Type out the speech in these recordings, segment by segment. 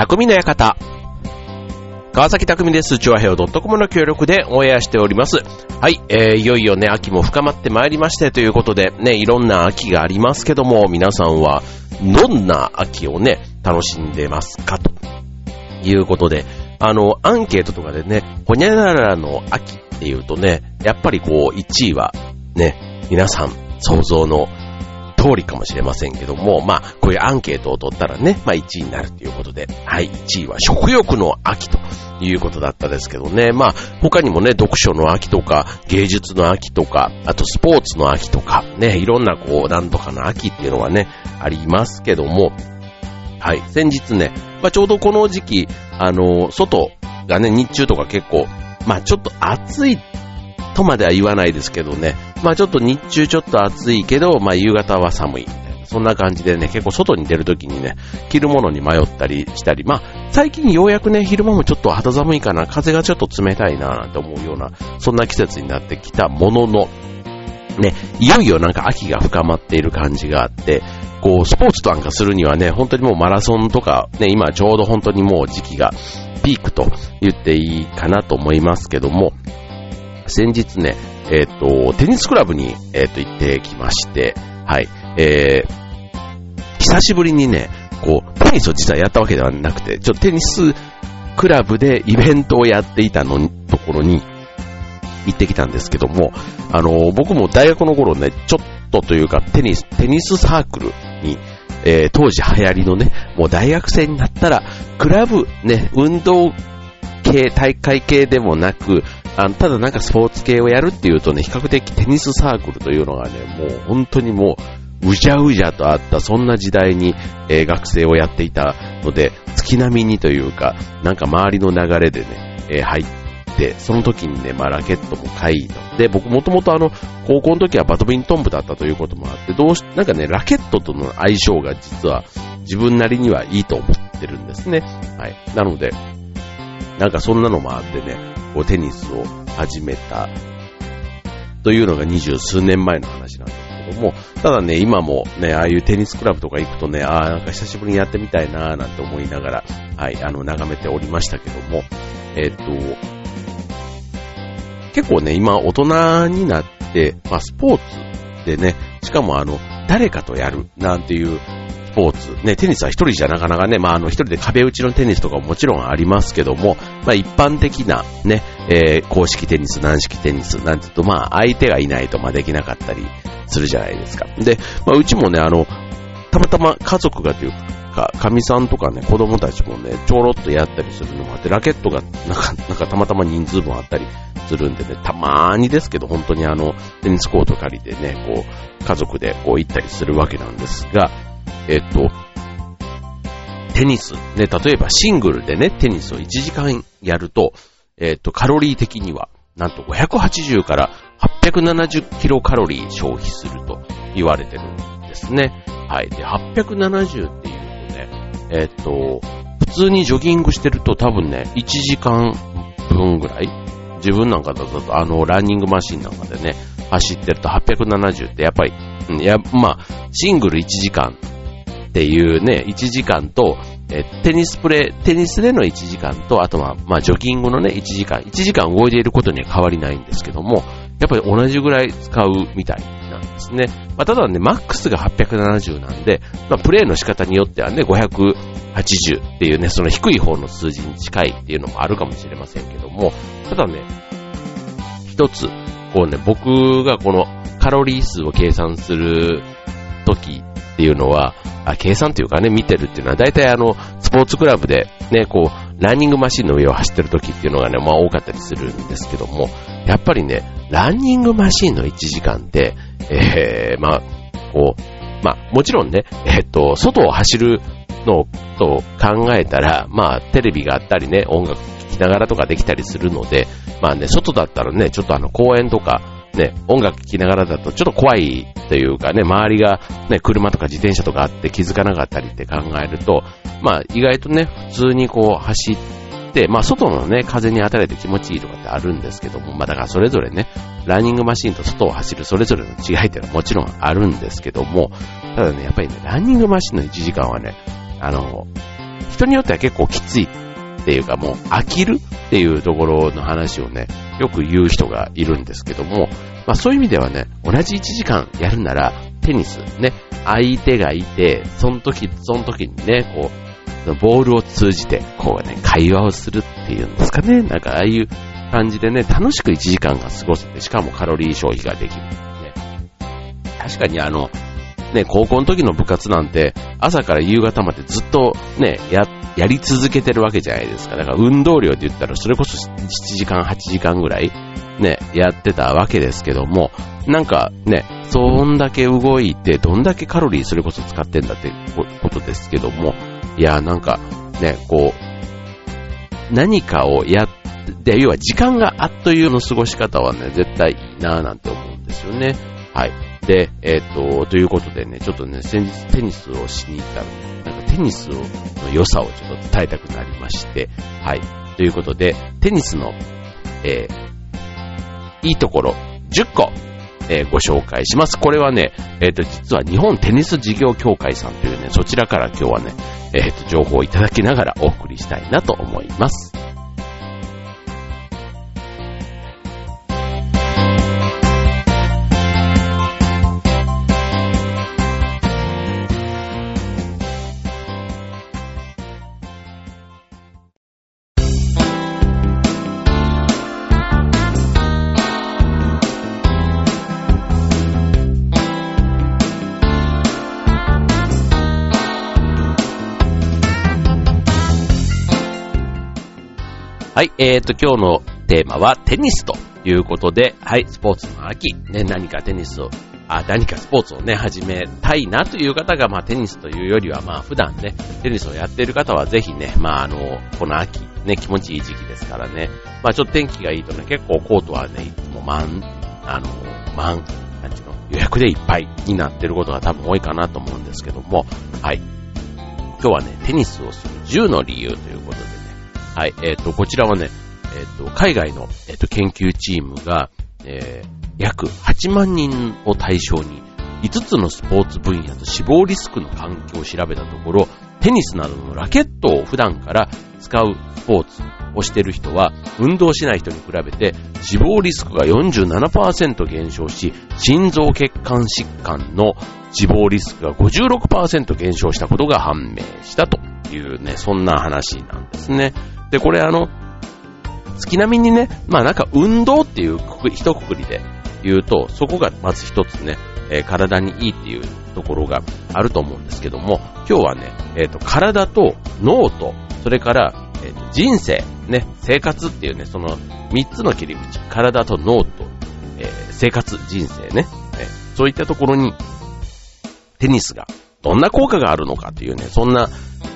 匠の館。川崎匠です。チュアヘオ .com の協力でオンエアしております。はい、えー、いよいよね、秋も深まってまいりましてということで、ね、いろんな秋がありますけども、皆さんはどんな秋をね、楽しんでますか？ということで、あの、アンケートとかでね、ほにゃららの秋っていうとね、やっぱりこう、1位はね、皆さん想像の通りかもしれませんけども、まあ、こういうアンケートを取ったらね、まあ1位になるということで、はい、1位は食欲の秋ということだったですけどね、まあ、他にもね、読書の秋とか、芸術の秋とか、あとスポーツの秋とか、ね、いろんなこう、なんとかの秋っていうのはね、ありますけども、はい、先日ね、まあちょうどこの時期、あの、外がね、日中とか結構、まあちょっと暑いっとまでは言わないですけどね。まあちょっと日中ちょっと暑いけど、まあ夕方は寒い。そんな感じでね、結構外に出るときにね、着るものに迷ったりしたり、まあ、最近ようやくね、昼間もちょっと肌寒いかな、風がちょっと冷たいな、なんて思うような、そんな季節になってきたものの、ね、いよいよなんか秋が深まっている感じがあって、こう、スポーツとなんかするにはね、本当にもうマラソンとか、ね、今ちょうど本当にもう時期がピークと言っていいかなと思いますけども、先日ね、えっ、ー、と、テニスクラブに、えっ、ー、と、行ってきまして、はい、えー、久しぶりにね、こう、テニスを実はやったわけではなくて、ちょっとテニスクラブでイベントをやっていたのところに行ってきたんですけども、あの、僕も大学の頃ね、ちょっとというか、テニス、テニスサークルに、えー、当時流行りのね、もう大学生になったら、クラブ、ね、運動系、大会系でもなく、あの、ただなんかスポーツ系をやるっていうとね、比較的テニスサークルというのがね、もう本当にもう、うじゃうじゃとあった、そんな時代に、えー、学生をやっていたので、月並みにというか、なんか周りの流れでね、えー、入って、その時にね、まあラケットも買いで、僕もともとあの、高校の時はバドミントン部だったということもあって、どうし、なんかね、ラケットとの相性が実は自分なりにはいいと思ってるんですね。はい。なので、なんかそんなのもあってね、こうテニスを始めた。というのが二十数年前の話なんですけども、ただね、今もね、ああいうテニスクラブとか行くとね、ああ、なんか久しぶりにやってみたいなぁなんて思いながら、はい、あの、眺めておりましたけども、えっ、と、結構ね、今大人になって、まあ、スポーツでね、しかもあの、誰かとやるなんていうポーツ。ね、テニスは一人じゃなかなかね、まあ、あの、一人で壁打ちのテニスとかももちろんありますけども、まあ、一般的なね、えー、公式テニス、軟式テニスなんて言うと、まあ、相手がいないと、まあ、できなかったりするじゃないですか。で、まあ、うちもね、あの、たまたま家族がというか、神さんとかね、子供たちもね、ちょろっとやったりするのもあって、ラケットが、なんか、なんかたまたま人数分あったりするんでね、たまーにですけど、本当にあの、テニスコート借りてね、こう、家族でこう行ったりするわけなんですが、えっと、テニス、ね、例えばシングルでね、テニスを1時間やると、えっと、カロリー的には、なんと580から870キロカロリー消費すると言われてるんですね。はい。で、870っていうとね、えっと、普通にジョギングしてると多分ね、1時間分ぐらい自分なんかだと、あの、ランニングマシンなんかでね、走ってると870ってやっぱり、いや、まあ、シングル1時間っていうね、1時間と、えテニスプレイ、テニスでの1時間と、あとは、まあ、ジョギングのね、1時間、1時間動いていることには変わりないんですけども、やっぱり同じぐらい使うみたいなんですね。まあ、ただね、マックスが870なんで、まあ、プレイの仕方によってはね、580っていうね、その低い方の数字に近いっていうのもあるかもしれませんけども、ただね、一つ、こうね、僕がこのカロリー数を計算する時っていうのは、あ計算というかね、見てるっていうのは、大体あの、スポーツクラブでね、こう、ランニングマシンの上を走ってる時っていうのがね、まあ多かったりするんですけども、やっぱりね、ランニングマシンの1時間って、えー、まあ、こう、まあ、もちろんね、えっと、外を走るのと考えたら、まあ、テレビがあったりね、音楽聴きながらとかできたりするので、まあね、外だったらね、ちょっとあの、公園とか、ね、音楽聴きながらだとちょっと怖いというかね、周りがね、車とか自転車とかあって気づかなかったりって考えると、まあ意外とね、普通にこう走って、まあ外のね、風に当たれて気持ちいいとかってあるんですけども、まあだからそれぞれね、ランニングマシンと外を走るそれぞれの違いっていうのはもちろんあるんですけども、ただね、やっぱりね、ランニングマシンの1時間はね、あの、人によっては結構きつい。っていうかもう飽きるっていうところの話をね、よく言う人がいるんですけども、まあそういう意味ではね、同じ1時間やるなら、テニスね、相手がいて、その時、その時にね、こう、ボールを通じて、こうね、会話をするっていうんですかね。なんかああいう感じでね、楽しく1時間が過ごせて、しかもカロリー消費ができる、ね。確かにあの、ね、高校の時の部活なんて、朝から夕方までずっとね、やっ、やり続けてるわけじゃないですか。だから運動量で言ったら、それこそ7時間、8時間ぐらい、ね、やってたわけですけども、なんかね、そんだけ動いて、どんだけカロリーそれこそ使ってんだってことですけども、いや、なんか、ね、こう、何かをやって、要は時間があっというの過ごし方はね、絶対いいなぁなんて思うんですよね。はい。で、えっ、ー、と、ということでね、ちょっとね、先日テニスをしに行ったので、なんかテニスの良さをちょっと伝えたくなりまして、はい。ということで、テニスの、えー、いいところ10個、えー、ご紹介します。これはね、えっ、ー、と、実は日本テニス事業協会さんというね、そちらから今日はね、えっ、と、情報をいただきながらお送りしたいなと思います。はい、えーと、今日のテーマはテニスということで、はい、スポーツの秋、ね、何かテニスを、あ、何かスポーツをね、始めたいなという方が、まあ、テニスというよりは、まあ、普段ね、テニスをやっている方はぜひね、まあ、あの、この秋、ね、気持ちいい時期ですからね、まあ、ちょっと天気がいいとね、結構コートはね、いつも満、あの、満、なんていうの、予約でいっぱいになってることが多分多いかなと思うんですけども、はい。今日はね、テニスをする10の理由ということで、はい、えっ、ー、と、こちらはね、えっ、ー、と、海外の、えっ、ー、と、研究チームが、えー、約8万人を対象に、5つのスポーツ分野と死亡リスクの環境を調べたところ、テニスなどのラケットを普段から使うスポーツをしている人は、運動しない人に比べて死亡リスクが47%減少し、心臓血管疾患の死亡リスクが56%減少したことが判明したというね、そんな話なんですね。で、これあの、月並みにね、まあなんか運動っていう一括りで言うと、そこがまず一つね、えー、体にいいっていうところがあると思うんですけども、今日はね、えっ、ー、と、体と脳と、それから、えーと、人生、ね、生活っていうね、その三つの切り口、体と脳と、え、生活、人生ね、えそういったところに、テニスがどんな効果があるのかというね、そんな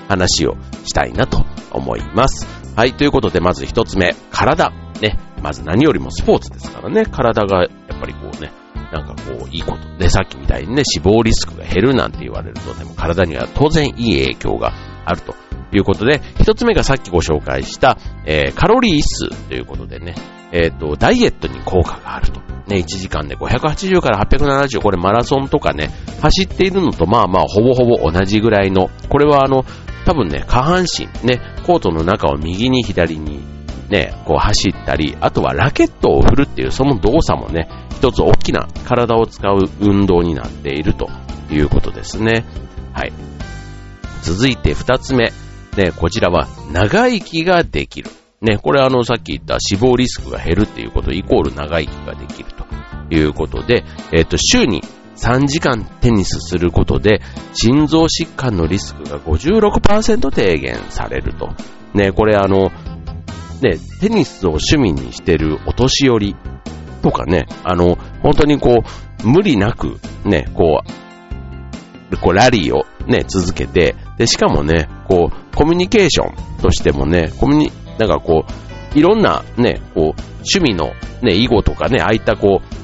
話をしたいなと思います。はい、ということで、まず一つ目、体。ね、まず何よりもスポーツですからね、体がやっぱりこうね、なんかこう、いいこと。で、さっきみたいにね、死亡リスクが減るなんて言われると、でも体には当然いい影響があるということで、一つ目がさっきご紹介した、えー、カロリー数ということでね、えっ、ー、と、ダイエットに効果があると。ね、1時間で580から870、これマラソンとかね、走っているのとまあまあほぼほぼ同じぐらいの、これはあの、多分ね、下半身、ね、コートの中を右に左にね、こう走ったり、あとはラケットを振るっていうその動作もね、一つ大きな体を使う運動になっているということですね。はい。続いて二つ目。ね、こちらは長生きができる。ね、これあのさっき言った死亡リスクが減るっていうことイコール長生きができるということで、えっ、と、週に3時間テニスすることで、心臓疾患のリスクが56%低減されると。ね、これあの、ね、テニスを趣味にしてるお年寄りとかね、あの、本当にこう、無理なく、ね、こう、こうラリーをね、続けて、で、しかもね、こう、コミュニケーションとしてもね、コミュニ、なんかこう、いろんなね、こう、趣味のね、囲碁とかね、ああいったこう、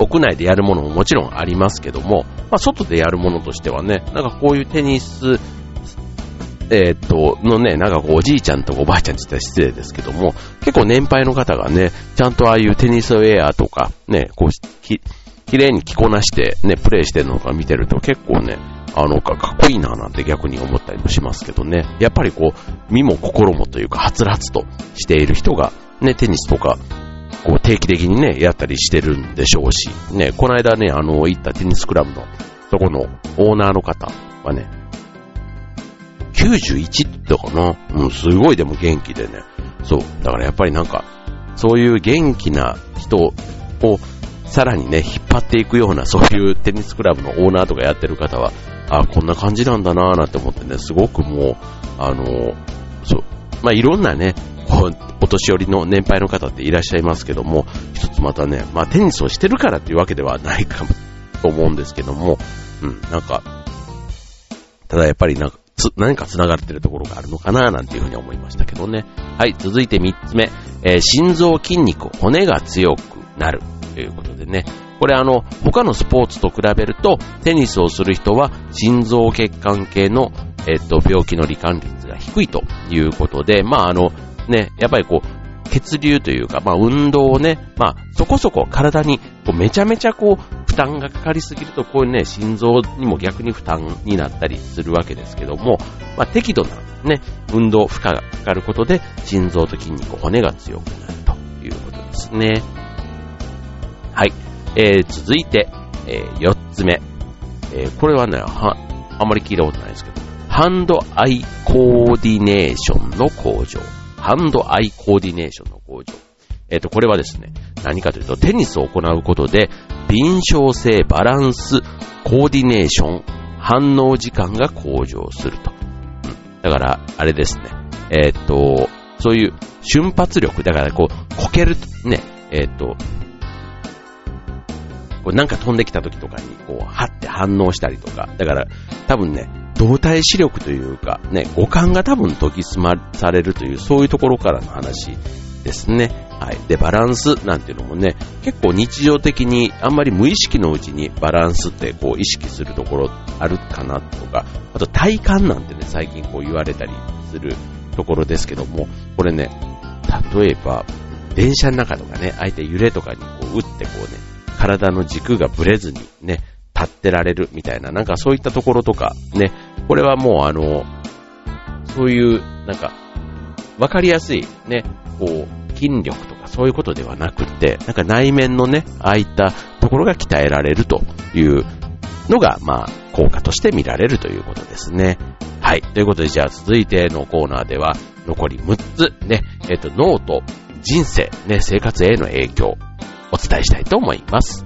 屋内でやるものももちろんありますけども、まあ、外でやるものとしてはね、なんかこういうテニス、えー、っと、のね、なんかこうおじいちゃんとおばあちゃんって言ったら失礼ですけども、結構年配の方がね、ちゃんとああいうテニスウェアとか、ね、こう、き綺麗に着こなしてね、プレイしてるのか見てると結構ね、あの、かっこいいななんて逆に思ったりもしますけどね。やっぱりこう、身も心もというか、はつらつとしている人が、ね、テニスとか、こう定期的にね、やったりしてるんでしょうし、ね、この間ね、あの、行ったテニスクラブの、そこのオーナーの方はね、91って言ったかな？うん、すごいでも元気でね。そう。だからやっぱりなんか、そういう元気な人をさらにね、引っ張っていくような、そういうテニスクラブのオーナーとかやってる方は、あこんな感じなんだなぁなんて思ってね、すごくもう、あの、そう、まあ、いろんなね、お年寄りの年配の方っていらっしゃいますけども、一つまたね、まあ、テニスをしてるからっていうわけではないかも、と思うんですけども、うん、なんか、ただやっぱりなんか、つ、何か繋がってるところがあるのかななんていうふうに思いましたけどね。はい、続いて三つ目、えー、心臓筋肉、骨が強くなる。ということでね。これあの、他のスポーツと比べると、テニスをする人は心臓血管系の、えっと、病気の罹患率が低いということで、まああの、ね、やっぱりこう、血流というか、まあ運動をね、まあそこそこ体にこうめちゃめちゃこう負担がかかりすぎるとこういうね、心臓にも逆に負担になったりするわけですけども、まあ適度なね、運動負荷がかかることで心臓と筋肉、骨が強くなるということですね。はい。えー、続いて、えー、4つ目。えー、これはね、は、あまり聞いたことないですけど、ハンドアイコーディネーションの向上。ハンドアイコーディネーションの向上。えっ、ー、と、これはですね、何かというと、テニスを行うことで、敏捷性、バランス、コーディネーション、反応時間が向上すると。うん、だから、あれですね。えっ、ー、と、そういう瞬発力、だからこう、こける、ね、えっ、ー、と、こうなんか飛んできた時とかに、こう、はって反応したりとか、だから、多分ね、動体視力というか、ね、五感が多分研ぎ澄まされるという、そういうところからの話ですね。はい。で、バランスなんていうのもね、結構日常的にあんまり無意識のうちにバランスってこう意識するところあるかなとか、あと体感なんてね、最近こう言われたりするところですけども、これね、例えば、電車の中とかね、相手揺れとかにこう打ってこうね、体の軸がぶれずにね、立ってられるみたいな、なんかそういったところとかね、これはもうあの、そういう、なんか、わかりやすいね、こう、筋力とかそういうことではなくて、なんか内面のね、ああいったところが鍛えられるというのが、まあ、効果として見られるということですね。はい。ということで、じゃあ続いてのコーナーでは、残り6つ、ね、えっ、と、脳と人生、ね、生活への影響、お伝えしたいと思います。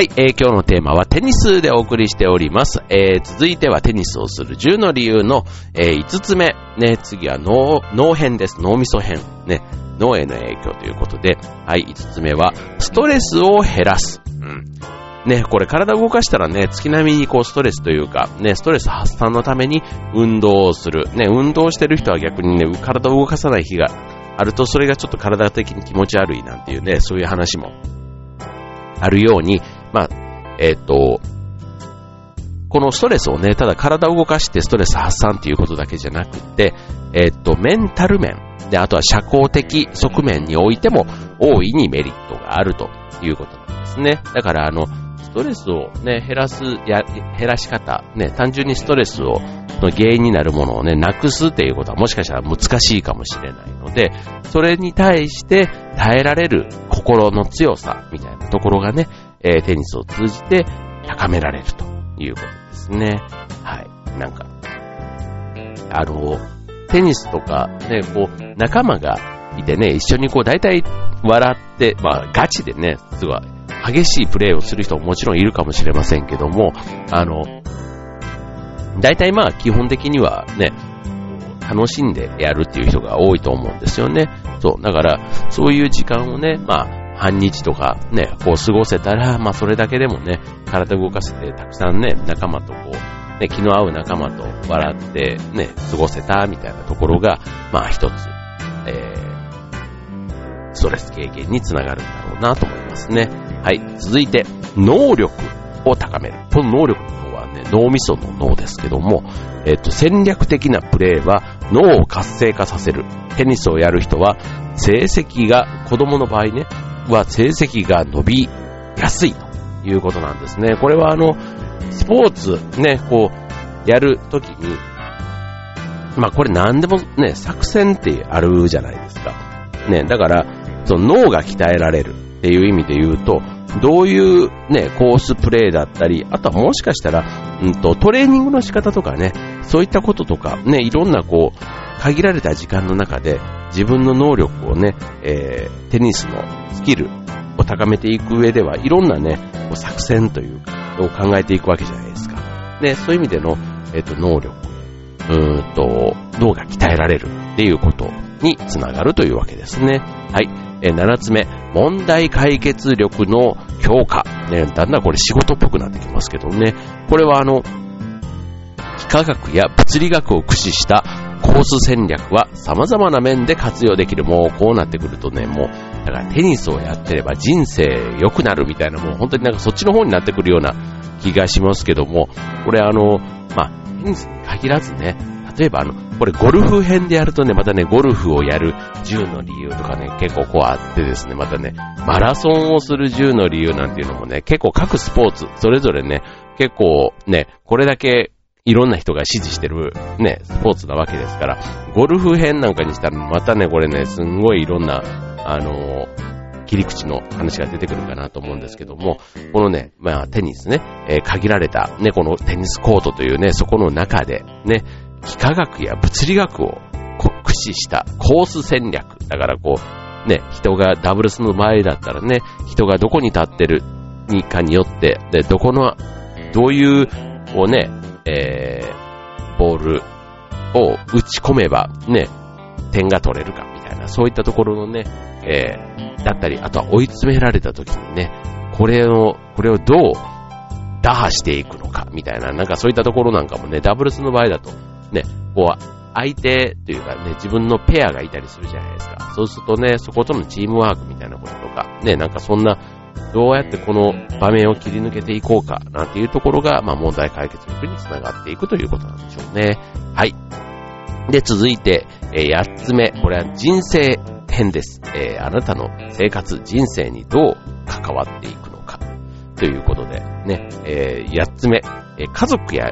はい、えー、今日のテーマはテニスでお送りしております。えー、続いてはテニスをする10の理由の、えー、5つ目。ね、次は脳、脳編です。脳みそ編。ね、脳への影響ということで、はい、5つ目は、ストレスを減らす。うん。ね、これ体を動かしたらね、月並みにこうストレスというか、ね、ストレス発散のために運動をする。ね、運動してる人は逆にね、体を動かさない日があると、それがちょっと体的に気持ち悪いなんていうね、そういう話もあるように、まあ、えっ、ー、と、このストレスをね、ただ体を動かしてストレス発散っていうことだけじゃなくて、えっ、ー、と、メンタル面、で、あとは社交的側面においても大いにメリットがあるということなんですね。だから、あの、ストレスをね、減らす、や、減らし方、ね、単純にストレスを、の原因になるものをね、なくすっていうことはもしかしたら難しいかもしれないので、それに対して耐えられる心の強さみたいなところがね、えー、テニスを通じて高められるということですね。はい。なんか、あの、テニスとかね、こう、仲間がいてね、一緒にこう、大体笑って、まあ、ガチでね、すごい、激しいプレーをする人ももちろんいるかもしれませんけども、あの、大体まあ、基本的にはね、楽しんでやるっていう人が多いと思うんですよね。そう。だから、そういう時間をね、まあ、半日とかね、こう過ごせたら、まあそれだけでもね、体動かせてたくさんね、仲間とこう、ね、気の合う仲間と笑ってね、過ごせたみたいなところが、まあ一つ、えー、ストレス軽減につながるんだろうなと思いますね。はい。続いて、能力を高める。この能力の脳はね、脳みその脳ですけども、えっと、戦略的なプレーは脳を活性化させる。テニスをやる人は、成績が、子供の場合ね、は成績が伸びやすいということなんですね。これはあの、スポーツね、こう、やるときに、まあこれ何でもね、作戦ってあるじゃないですか。ね、だから、その脳が鍛えられるっていう意味で言うと、どういうね、コースプレーだったり、あとはもしかしたら、うんと、トレーニングの仕方とかね、そういったこととか、ね、いろんなこう、限られた時間の中で自分の能力をね、えー、テニスのスキルを高めていく上では、いろんなね、こう作戦というか、を考えていくわけじゃないですか。ね、そういう意味での、えっ、ー、と、能力、うーんと、脳が鍛えられるっていうことにつながるというわけですね。はい。えー、7つ目、問題解決力の強化。ね、だんだんこれ仕事っぽくなってきますけどね。これはあの、幾何学や物理学を駆使したコース戦略は様々な面で活用できる。もうこうなってくるとね、もう、だからテニスをやってれば人生良くなるみたいな、もう本当になんかそっちの方になってくるような気がしますけども、これあの、まあ、テニスに限らずね、例えばあの、これゴルフ編でやるとね、またね、ゴルフをやる10の理由とかね、結構こうあってですね、またね、マラソンをする10の理由なんていうのもね、結構各スポーツ、それぞれね、結構ね、これだけいろんな人が支持してるね、スポーツなわけですから、ゴルフ編なんかにしたらまたね、これね、すんごいいろんな、あの、切り口の話が出てくるかなと思うんですけども、このね、まあテニスね、えー、限られたね、このテニスコートというね、そこの中でね、幾何学や物理学を駆使したコース戦略。だからこう、ね、人がダブルスの場合だったらね、人がどこに立ってるにかによって、で、どこの、どういう、こうね、えー、ボールを打ち込めばね、点が取れるかみたいな、そういったところのね、えー、だったり、あとは追い詰められた時にね、これを、これをどう打破していくのかみたいな、なんかそういったところなんかもね、ダブルスの場合だと、ね、こう、相手というかね、自分のペアがいたりするじゃないですか。そうするとね、そことのチームワークみたいなこととか、ね、なんかそんなどうやってこの場面を切り抜けていこうかなんていうところが、まあ問題解決力につながっていくということなんでしょうね。はい。で、続いて、えー、8つ目。これは人生編です。えー、あなたの生活、人生にどう関わっていくのか。ということで、ね、えー、8つ目。え、家族や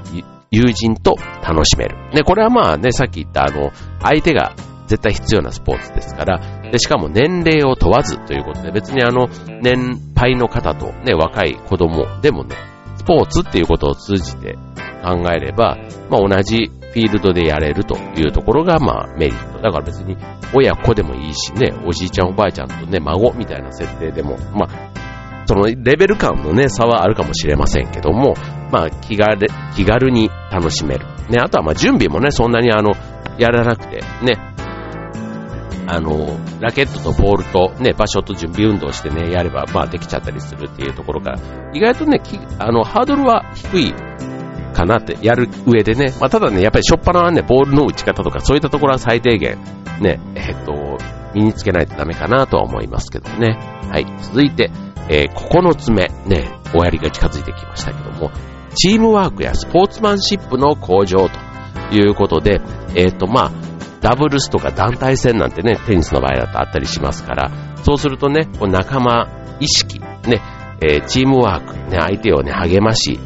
友人と楽しめる。ね、これはまあね、さっき言ったあの、相手が絶対必要なスポーツですから、で、しかも年齢を問わずということで、別にあの、年配の方とね、若い子供でもね、スポーツっていうことを通じて考えれば、まあ同じフィールドでやれるというところが、まあメリット。だから別に親子でもいいしね、おじいちゃんおばあちゃんとね、孫みたいな設定でも、まあ、そのレベル感のね、差はあるかもしれませんけども、まあ気軽、気軽に楽しめる。ね、あとはまあ準備もね、そんなにあの、やらなくて、ね、あの、ラケットとボールとね、場所と準備運動してね、やれば、まあできちゃったりするっていうところから、意外とね、あの、ハードルは低いかなって、やる上でね、まあただね、やっぱりしょっぱなはね、ボールの打ち方とか、そういったところは最低限、ね、えっと、身につけないとダメかなとは思いますけどね。はい。続いて、えー、9つ目、ね、終わりが近づいてきましたけども、チームワークやスポーツマンシップの向上ということで、えっ、ー、と、まあ、ダブルスとか団体戦なんてね、テニスの場合だとあったりしますから、そうするとね、こう仲間意識、ね、えー、チームワーク、ね、相手をね、励まし、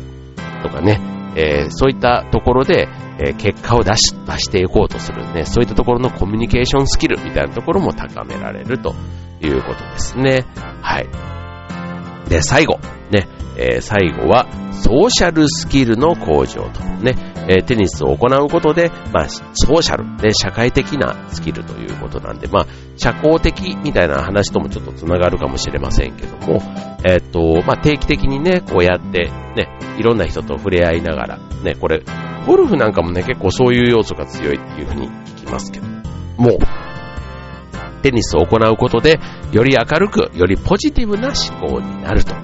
とかね、えー、そういったところで、えー、結果を出し、出していこうとするね、そういったところのコミュニケーションスキルみたいなところも高められるということですね。はい。で、最後、ね、え、最後は、ソーシャルスキルの向上とね、え、テニスを行うことで、まあ、ソーシャル、ね、社会的なスキルということなんで、まあ、社交的みたいな話ともちょっとつながるかもしれませんけども、えー、っと、まあ、定期的にね、こうやって、ね、いろんな人と触れ合いながら、ね、これ、ゴルフなんかもね、結構そういう要素が強いっていうふうに聞きますけど、もう、テニスを行うことで、より明るく、よりポジティブな思考になると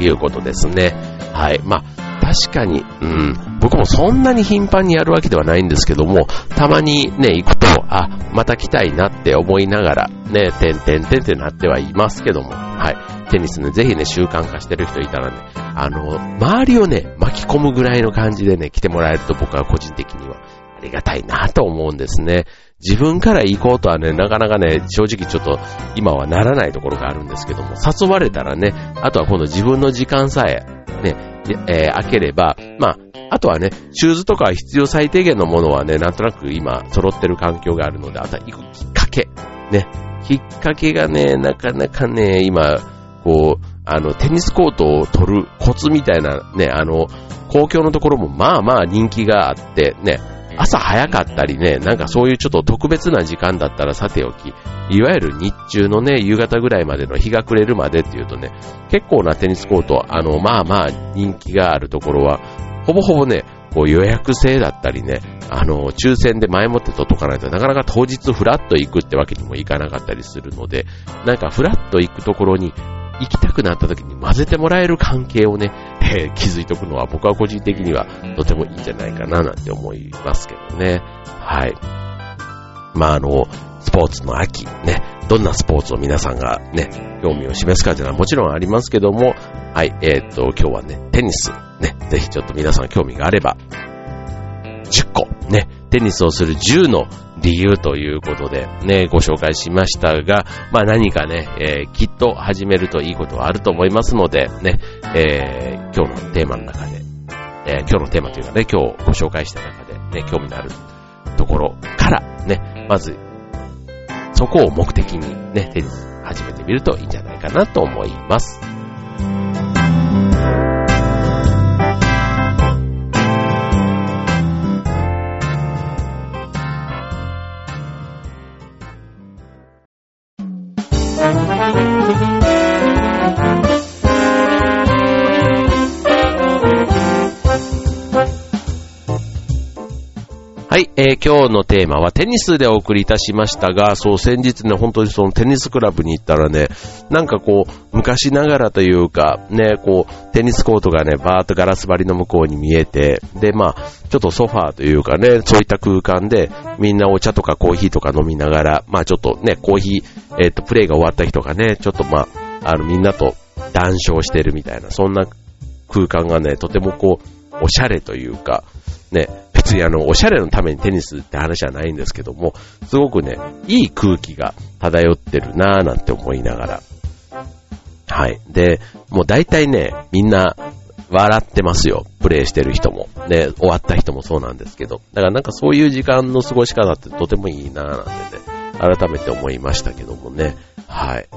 いうことですね。はい。まあ、確かに、うん、僕もそんなに頻繁にやるわけではないんですけども、たまにね、行くと、あ、また来たいなって思いながら、ね、てんてんてんってなってはいますけども、はい。テニスね、ぜひね、習慣化してる人いたらね、あの、周りをね、巻き込むぐらいの感じでね、来てもらえると僕は個人的にはりがたいなと思うんですね。自分から行こうとはね、なかなかね、正直ちょっと今はならないところがあるんですけども、誘われたらね、あとは今度自分の時間さえ、ね、えー、開ければ、まあ、あとはね、シューズとか必要最低限のものはね、なんとなく今揃ってる環境があるので、あとは行くきっかけ。ね。きっかけがね、なかなかね、今、こう、あの、テニスコートを取るコツみたいなね、あの、公共のところもまあまあ人気があって、ね、朝早かったりね、なんかそういうちょっと特別な時間だったらさておき、いわゆる日中のね、夕方ぐらいまでの日が暮れるまでっていうとね、結構なテニスコート、あの、まあまあ人気があるところは、ほぼほぼね、こう予約制だったりね、あの、抽選で前もって取っとかないとなかなか当日フラッと行くってわけにもいかなかったりするので、なんかフラッと行くところに行きたくなった時に混ぜてもらえる関係をね、えー、気づいておくのは僕は個人的にはとてもいいんじゃないかななんて思いますけどね。はい。まああの、スポーツの秋、ね、どんなスポーツを皆さんがね、興味を示すかというのはもちろんありますけども、はい、えー、っと、今日はね、テニス、ね、ぜひちょっと皆さん興味があれば、10個、ね、テニスをする10の理由ということでね、ご紹介しましたが、まあ何かね、えー、きっと始めるといいことはあると思いますので、ね、えー、今日のテーマの中で、えー、今日のテーマというかね、今日ご紹介した中でね、興味のあるところからね、まず、そこを目的にね、テニス始めてみるといいんじゃないかなと思います。えー、今日のテーマはテニスでお送りいたしましたが、そう先日ね、本当にそのテニスクラブに行ったらね、なんかこう、昔ながらというか、ね、こう、テニスコートがね、バーっとガラス張りの向こうに見えて、で、まあ、ちょっとソファーというかね、そういった空間で、みんなお茶とかコーヒーとか飲みながら、まあちょっとね、コーヒー、えっ、ー、と、プレイが終わった人がね、ちょっとまあ、あの、みんなと談笑してるみたいな、そんな空間がね、とてもこう、おしゃれというか、ね、別にあの、おしゃれのためにテニスって話はないんですけども、すごくね、いい空気が漂ってるなぁなんて思いながら。はい。で、もう大体ね、みんな笑ってますよ。プレイしてる人も。ね、終わった人もそうなんですけど。だからなんかそういう時間の過ごし方ってとてもいいなぁなんてね、改めて思いましたけどもね。はい。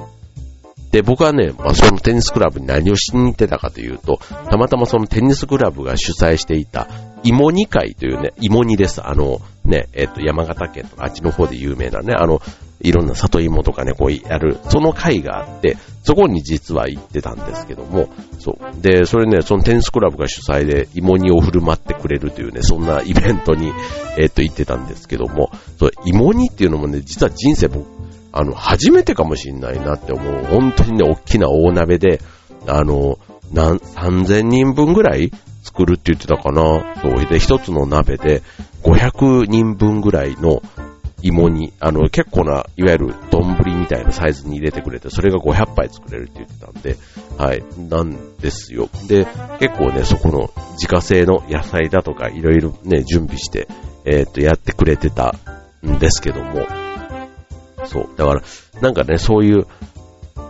で、僕はね、まあ、そのテニスクラブに何をしに行ってたかというと、たまたまそのテニスクラブが主催していた、芋煮会というね、芋煮です。あの、ね、えっ、と、山形県とかあっちの方で有名なね、あの、いろんな里芋とかね、こうやる、その会があって、そこに実は行ってたんですけども、そう。で、それね、そのテニスクラブが主催で芋煮を振る舞ってくれるというね、そんなイベントに、えっ、と、行ってたんですけども、そう、芋煮っていうのもね、実は人生僕、あの、初めてかもしんないなって思う。本当にね、大きな大鍋で、あの、なん、3000人分ぐらい作るって言ってたかな。そう。で、一つの鍋で500人分ぐらいの芋に、あの、結構な、いわゆる丼みたいなサイズに入れてくれて、それが500杯作れるって言ってたんで、はい、なんですよ。で、結構ね、そこの自家製の野菜だとか、いろいろね、準備して、えー、っと、やってくれてたんですけども、そう。だから、なんかね、そういう、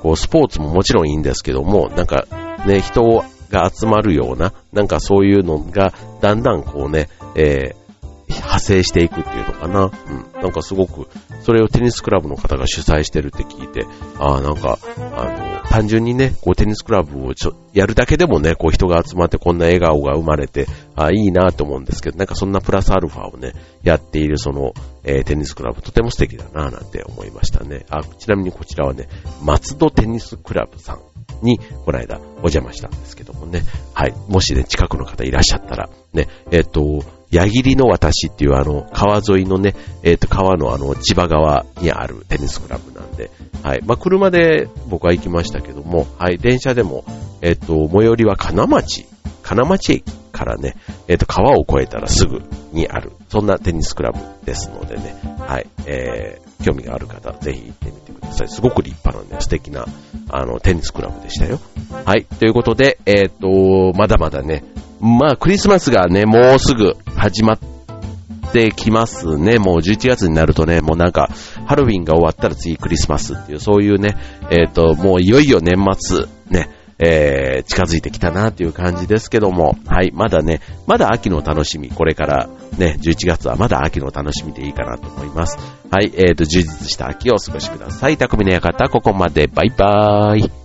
こう、スポーツももちろんいいんですけども、なんか、ね、人が集まるような、なんかそういうのが、だんだんこうね、えー、派生していくっていうのかな。うん。なんかすごく、それをテニスクラブの方が主催してるって聞いて、ああ、なんか、あの、単純にね、こうテニスクラブをちょ、やるだけでもね、こう人が集まってこんな笑顔が生まれて、あ、いいなと思うんですけど、なんかそんなプラスアルファをね、やっているその、えー、テニスクラブとても素敵だなぁなんて思いましたね。あ、ちなみにこちらはね、松戸テニスクラブさんに、この間お邪魔したんですけどもね。はい。もしね、近くの方いらっしゃったら、ね、えっ、ー、と、矢切の私っていうあの、川沿いのね、えっ、ー、と、川のあの、千葉川にあるテニスクラブなんで、はい。まあ、車で僕は行きましたけども、はい。電車でも、えっ、ー、と、最寄りは金町、金町駅からね、えっ、と、川を越えたらすぐにある、そんなテニスクラブですのでね、はい、えー、興味がある方、ぜひ行ってみてください。すごく立派なね、素敵な、あの、テニスクラブでしたよ。はい、ということで、えっ、と、まだまだね、まあ、クリスマスがね、もうすぐ始まってきますね。もう11月になるとね、もうなんか、ハロウィンが終わったら次クリスマスっていう、そういうね、えっ、と、もういよいよ年末、ね、えー、近づいてきたなという感じですけども、はい、まだね、まだ秋の楽しみ、これからね、11月はまだ秋の楽しみでいいかなと思います。はい、えーと、充実した秋をお過ごしください。匠の館、ここまで、バイバーイ。